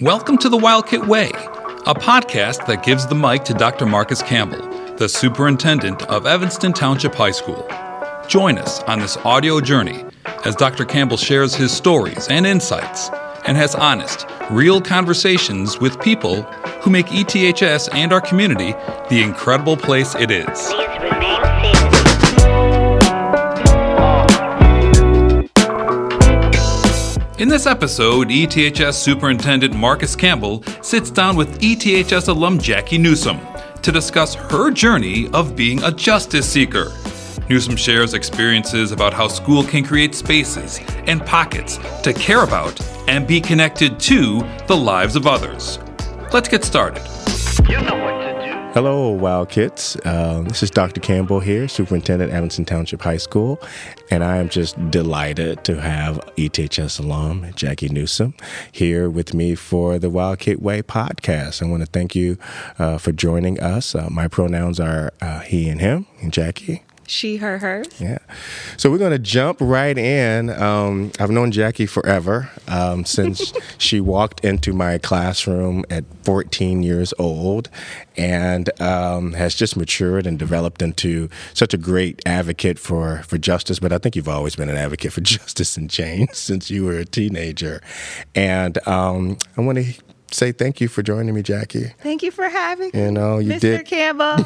Welcome to the Wildkit Way, a podcast that gives the mic to Dr. Marcus Campbell, the superintendent of Evanston Township High School. Join us on this audio journey as Dr. Campbell shares his stories and insights and has honest, real conversations with people who make ETHS and our community the incredible place it is. In this episode, ETHS Superintendent Marcus Campbell sits down with ETHS alum Jackie Newsome to discuss her journey of being a justice seeker. Newsome shares experiences about how school can create spaces and pockets to care about and be connected to the lives of others. Let's get started. You know. Hello, Wildkits. Um, this is Dr. Campbell here, Superintendent Evanston Township High School, and I am just delighted to have ETHS alum Jackie Newsome here with me for the Wildkit Way podcast. I want to thank you uh, for joining us. Uh, my pronouns are uh, he and him, and Jackie. She, her, hers. Yeah. So we're going to jump right in. Um, I've known Jackie forever um, since she walked into my classroom at 14 years old and um, has just matured and developed into such a great advocate for, for justice. But I think you've always been an advocate for justice and change since you were a teenager. And um, I want to say thank you for joining me, Jackie. Thank you for having me. You know, you Mr. did Campbell.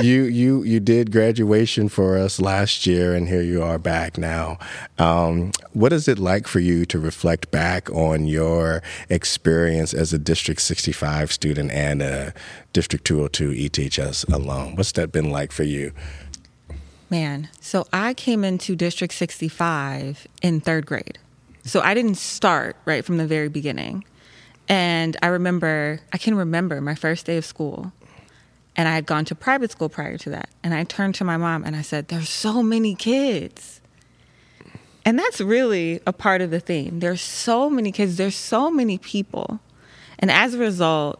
you you you did graduation for us last year, and here you are back now. Um, what is it like for you to reflect back on your experience as a District 65 student and a District 202 ETHS alum? What's that been like for you? Man, so I came into District 65 in third grade. So I didn't start right from the very beginning. And I remember, I can remember my first day of school. And I had gone to private school prior to that. And I turned to my mom and I said, There's so many kids. And that's really a part of the theme. There's so many kids, there's so many people. And as a result,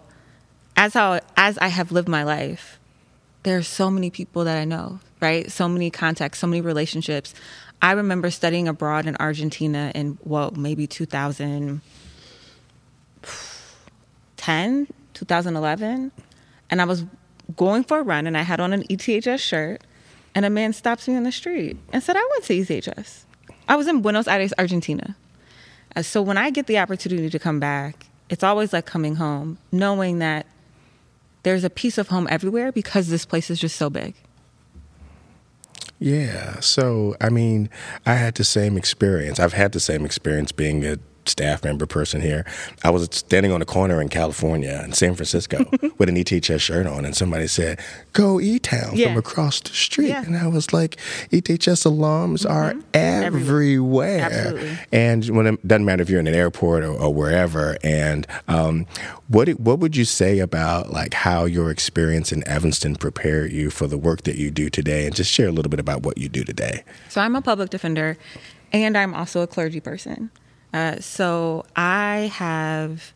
as how as I have lived my life, there's so many people that I know, right? So many contacts, so many relationships. I remember studying abroad in Argentina in well, maybe 2010, 2011, and I was going for a run and I had on an ETHS shirt and a man stops me on the street and said I went to ETHS. I was in Buenos Aires, Argentina. So when I get the opportunity to come back, it's always like coming home, knowing that there's a piece of home everywhere because this place is just so big. Yeah. So, I mean, I had the same experience. I've had the same experience being a staff member person here. I was standing on a corner in California in San Francisco with an ETHS shirt on, and somebody said, Go E Town Yeah. from across the street. Yeah. And I was like, ETHS alums are everywhere. Absolutely. And when it doesn't matter if you're in an airport or, or wherever. And um, what what would you say about like how your experience in Evanston prepared you for the work that you do today? And just share a little bit about what you do today. So I'm a public defender and I'm also a clergy person. Uh, so I have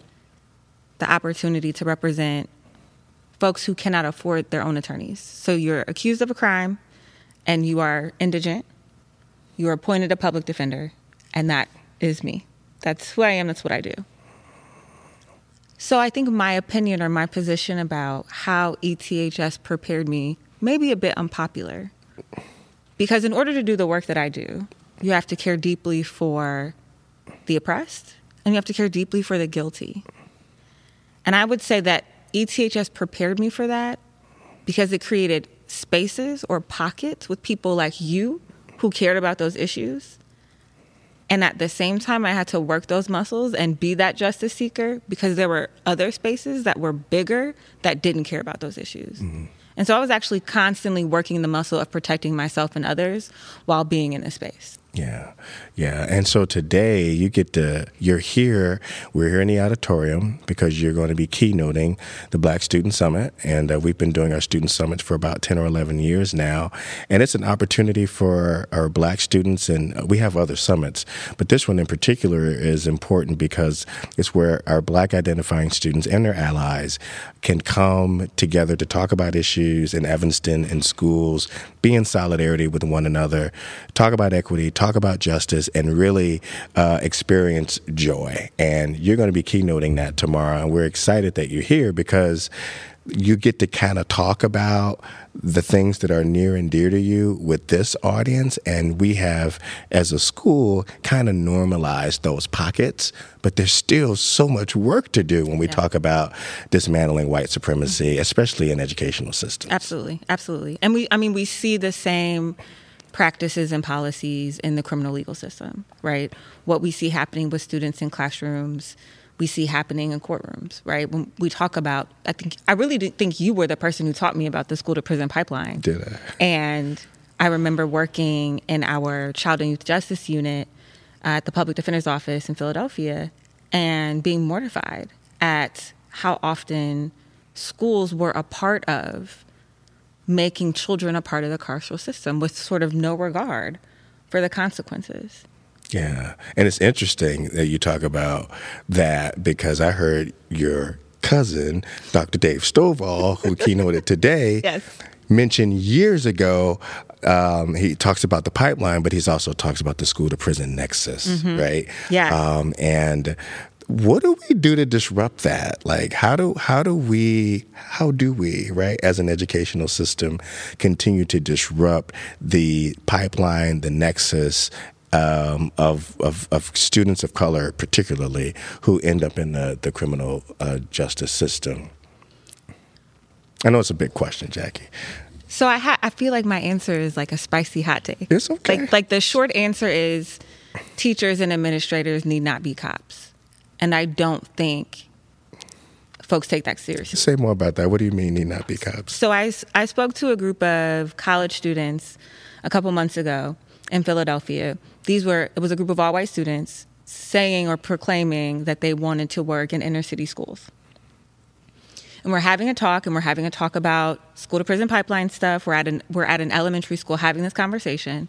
the opportunity to represent folks who cannot afford their own attorneys. So you're accused of a crime and you are indigent, you are appointed a public defender, and that is me. That's who I am, that's what I do. So I think my opinion or my position about how ETHS prepared me may be a bit unpopular. Because in order to do the work that I do, you have to care deeply for the oppressed and you have to care deeply for the guilty. And I would say that ETHS prepared me for that because it created spaces or pockets with people like you who cared about those issues. And at the same time, I had to work those muscles and be that justice seeker because there were other spaces that were bigger that didn't care about those issues. Mm-hmm. And so I was actually constantly working the muscle of protecting myself and others while being in the space. Yeah, yeah. And so today you get to, you're here, we're here in the auditorium because you're going to be keynoting the Black Student Summit. And uh, we've been doing our Student Summit for about 10 or 11 years now. And it's an opportunity for our Black students, and we have other summits, but this one in particular is important because it's where our Black identifying students and their allies can come together to talk about issues in Evanston in schools, be in solidarity with one another, talk about equity, talk about justice, and really uh, experience joy. And you're going to be keynoting that tomorrow, and we're excited that you're here because you get to kind of talk about the things that are near and dear to you with this audience. And we have, as a school, kind of normalized those pockets, but there's still so much work to do when we Yeah. talk about dismantling white supremacy, especially in educational systems. Absolutely, absolutely. And we, I mean, we see the same practices and policies in the criminal legal system, right? What we see happening with students in classrooms, we see happening in courtrooms, right? When we talk about, I think, I really did think you were the person who taught me about the school to prison pipeline. Did I? And I remember working in our child and youth justice unit at the public defender's office in Philadelphia and being mortified at how often schools were a part of making children a part of the carceral system with sort of no regard for the consequences. Yeah. And it's interesting that you talk about that because I heard your cousin, Dr. Dave Stovall, who keynoted today, Yes. mentioned years ago. Um, he talks about the pipeline, but he's also talks about the school to prison nexus, right? Yeah. Um, and what do we do to disrupt that? Like, how do how do we how do we right as an educational system continue to disrupt the pipeline, the nexus, um, of, of of students of color, particularly who end up in the the criminal uh, justice system? I know it's a big question, Jackie. So I ha- I feel like my answer is like a spicy hot take. It's okay. Like like the short answer is teachers and administrators need not be cops. And I don't think folks take that seriously. Say more about that. What do you mean need not be cops? So I, I spoke to a group of college students a couple months ago in Philadelphia. These were it was a group of all white students saying or proclaiming that they wanted to work in inner city schools. And we're having a talk and we're having a talk about school to prison pipeline stuff. We're at an we're at an elementary school having this conversation.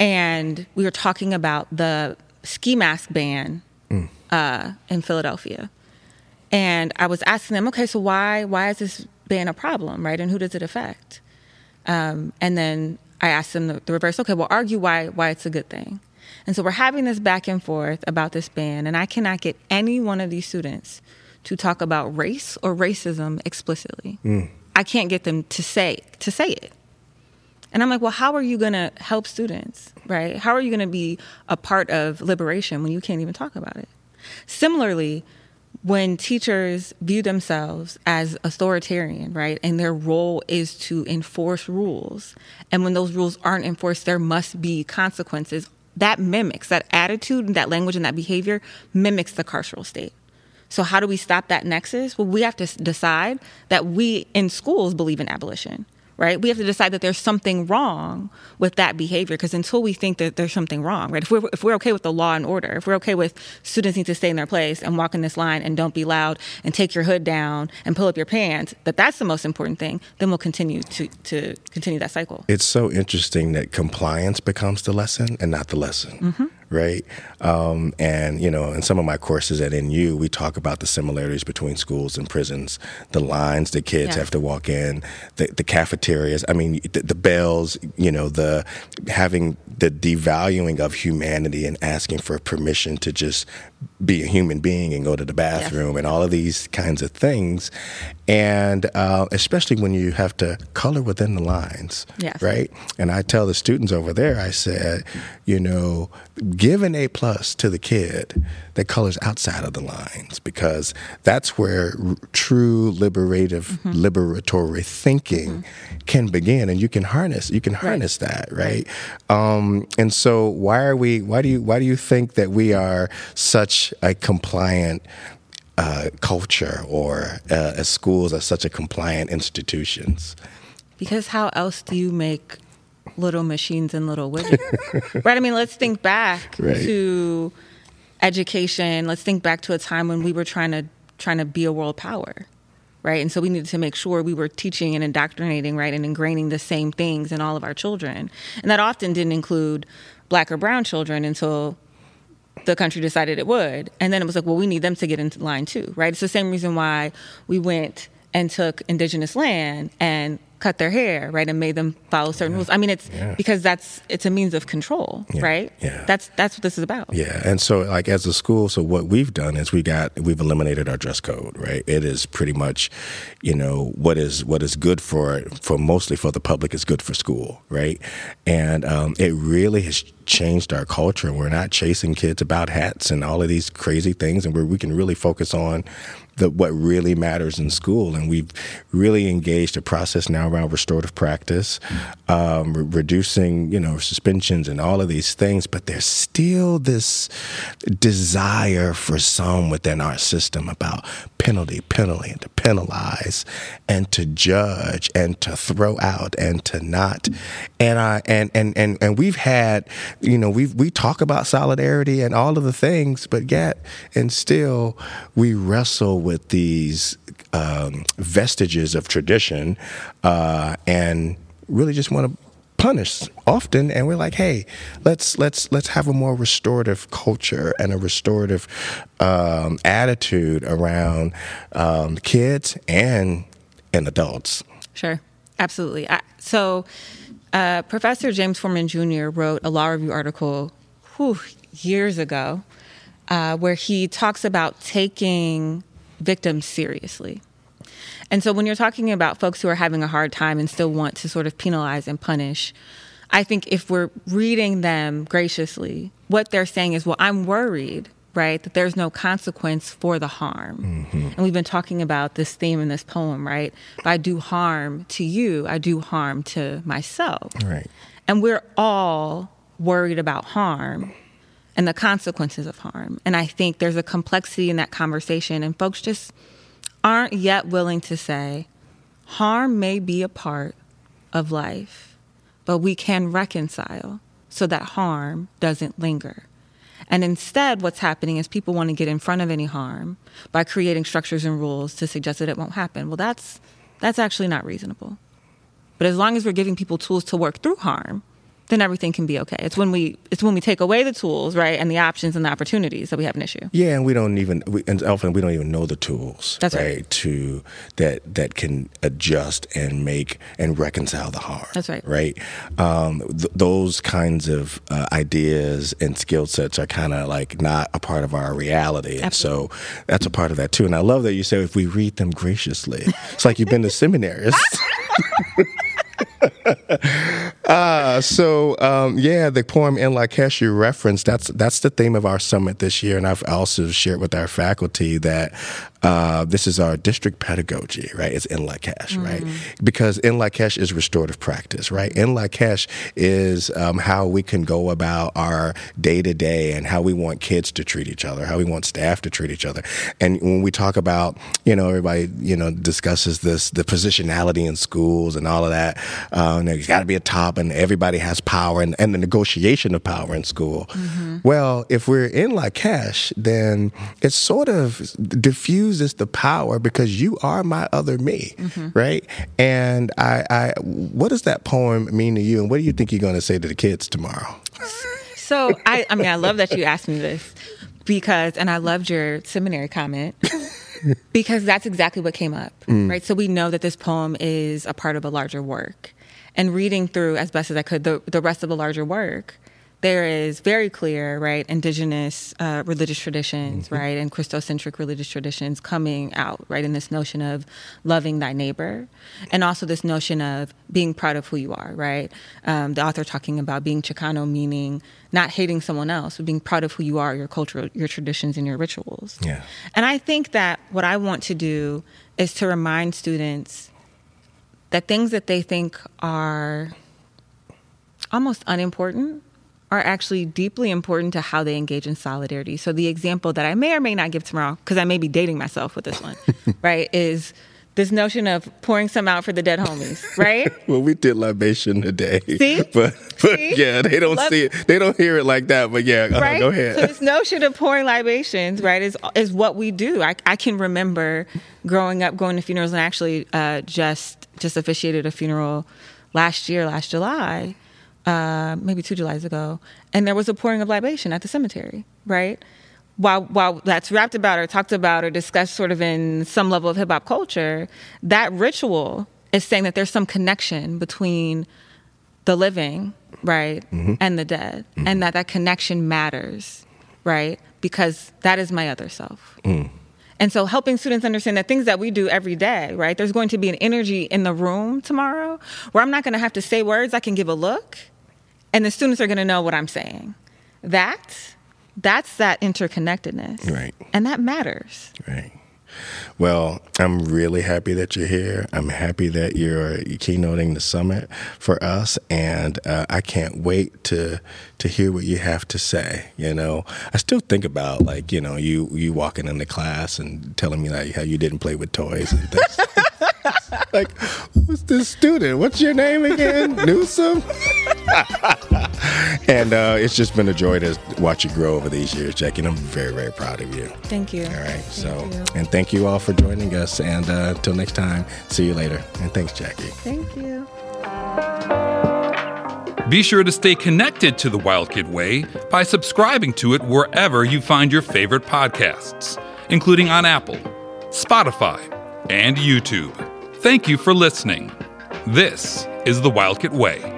And we were talking about the ski mask ban uh, in Philadelphia. And I was asking them, okay, so why why is this ban a problem, right? And who does it affect? Um, and then I asked them the, the reverse. Okay, well, argue why why it's a good thing. And so we're having this back and forth about this ban, and I cannot get any one of these students to talk about race or racism explicitly. I can't get them to say to say it. And I'm like, well, how are you going to help students, right? How are you going to be a part of liberation when you can't even talk about it? Similarly, when teachers view themselves as authoritarian, right, and their role is to enforce rules, and when those rules aren't enforced, there must be consequences. That mimics that attitude, that language, and that behavior mimics the carceral state. So, how do we stop that nexus? Well, we have to decide that we in schools believe in abolition, right? We have to decide that there's something wrong with that behavior because until we think that there's something wrong, right? If we're, if we're okay with the law and order, if we're okay with students need to stay in their place and walk in this line and don't be loud and take your hood down and pull up your pants, that that's the most important thing, then we'll continue to, to continue that cycle. It's so interesting that compliance becomes the lesson and not the lesson, Mm-hmm. Right? Um, and you know, in some of my courses at NU, we talk about the similarities between schools and prisons, the lines that kids Yeah. have to walk in, the, the cafeterias. I mean, the, the bells. You know, the having the devaluing of humanity and asking for permission to just be a human being and go to the bathroom and all of these kinds of things. And uh, especially when you have to color within the lines, Yes. right? And I tell the students over there, I said, you know, give an A plus to the kid that colors outside of the lines because that's where r- true liberative, liberatory thinking can begin, and you can harness, you can harness that, right? Um, and so, why are we? Why do you? Why do you think that we are such a compliant? Uh, culture or uh, as schools are such a compliant institutions. Because how else do you make little machines and little widgets? right? I mean, let's think back Right. to education. Let's think back to a time when we were trying to trying to be a world power. Right. And so we needed to make sure we were teaching and indoctrinating, right, and ingraining the same things in all of our children. And that often didn't include black or brown children until the country decided it would. And then it was like, well, we need them to get in line too, right? It's the same reason why we went and took indigenous land and cut their hair, right, and made them follow certain rules. I mean, it's Yeah. because that's it's a means of control, Yeah. right? Yeah. That's that's what this is about. Yeah, and so like as a school, so what we've done is we got we've eliminated our dress code, right? It is pretty much, you know, what is what is good for for mostly for the public is good for school, right? And um, it really has changed our culture. We're not chasing kids about hats and all of these crazy things, and where we can really focus on the what really matters in school. And we've really engaged a process now around restorative practice, um, re- reducing you know suspensions and all of these things. But there's still this desire for some within our system about penalty, penalty, and to penalize, and to judge, and to throw out, and to not. And I and and and and we've had, you know, we we talk about solidarity and all of the things, but yet and still we wrestle with these um, vestiges of tradition, uh, and really just want to punish often and we're like hey let's let's let's have a more restorative culture and a restorative um, attitude around um, kids and and adults Sure, absolutely. I, so, uh, Professor James Forman Jr. wrote a law review article whew, years ago uh, where he talks about taking victims seriously. And so, when you're talking about folks who are having a hard time and still want to sort of penalize and punish, I think if we're reading them graciously, what they're saying is, well, I'm worried, right, that there's no consequence for the harm. Mm-hmm. And we've been talking about this theme in this poem, right? If I do harm to you, I do harm to myself. right And we're all worried about harm and the consequences of harm. And I think there's a complexity in that conversation, and folks just aren't yet willing to say, harm may be a part of life, but we can reconcile so that harm doesn't linger. And instead, what's happening is people want to get in front of any harm by creating structures and rules to suggest that it won't happen. Well, that's, that's actually not reasonable. But as long as we're giving people tools to work through harm, then everything can be okay. It's when we it's when we take away the tools, right, and the options and the opportunities that we have an issue. yeah and we don't even we, and often we don't even know the tools That's right. to that that can adjust and make and reconcile the harm That's right. right um, th- those kinds of uh, ideas and skill sets are kind of like not a part of our reality and so that's a part of that too and i love that you say if we read them graciously it's like you've been to seminaries Uh, so um, yeah, the poem "In Lak'ech" you referenced that's that's the theme of our summit this year, and I've also shared with our faculty that uh, this is our district pedagogy, right? It's in Lak'ech, right? Because in Lak'ech is restorative practice, right? In Lak'ech is um, how we can go about our day to day and how we want kids to treat each other, how we want staff to treat each other, and when we talk about, you know, everybody, you know, discusses this the positionality in schools and all of that. Um, there's got to be a top, and everybody has power, and, and the negotiation of power in school. Well, if we're in Lak'ech, then it sort of diffuses the power because you are my other me, right? And I, I, what does that poem mean to you, and what do you think you're going to say to the kids tomorrow? So I, I mean, I love that you asked me this because, and I loved your seminary comment because that's exactly what came up, mm. right? So we know that this poem is a part of a larger work, and reading through as best as I could the the rest of the larger work. There is very clear, right, indigenous uh, religious traditions, right, and Christocentric religious traditions coming out, right, in this notion of loving thy neighbor, and also this notion of being proud of who you are, right. Um, the author talking about being Chicano, meaning not hating someone else, but being proud of who you are, your culture, your traditions, and your rituals. Yeah. And I think that what I want to do is to remind students that things that they think are almost unimportant are actually deeply important to how they engage in solidarity. So the example that I may or may not give tomorrow, because I may be dating myself with this one, right, is this notion of pouring some out for the dead homies, right? Well, we did libation today. See? But, but See? yeah, they don't Love- see it. They don't hear it like that. But yeah, uh, right? go So this notion of pouring libations, right, is is what we do. I, I can remember growing up, going to funerals, and actually uh, just just officiated a funeral last year, last July, uh, maybe two Julys ago, and there was a pouring of libation at the cemetery, right? While while that's rapped about or talked about or discussed sort of in some level of hip hop culture, that ritual is saying that there's some connection between the living, right, mm-hmm. and the dead, and mm-hmm. that that connection matters, right, because that is my other self. Mm. And so helping students understand that things that we do every day, right? There's going to be an energy in the room tomorrow where I'm not going to have to say words, I can give a look and the students are going to know what I'm saying. That that's that interconnectedness. Right. And that matters. Right. Well, I'm really happy that you're here. I'm happy that you're keynoting the summit for us, and uh, I can't wait to to hear what you have to say. You know, I still think about like you know you you walking into class and telling me like how you didn't play with toys and things. like, who's this student? What's your name again? Newsome. and uh, it's just been a joy to watch you grow over these years, Jackie. And I'm very, very proud of you. Thank you. All right. Thank so, you. and thank you all for joining us. And uh, until next time, see you later. And thanks, Jackie. Thank you. Be sure to stay connected to the Wildkit Way by subscribing to it wherever you find your favorite podcasts, including on Apple, Spotify, and YouTube. Thank you for listening. This is the Wildkit Way.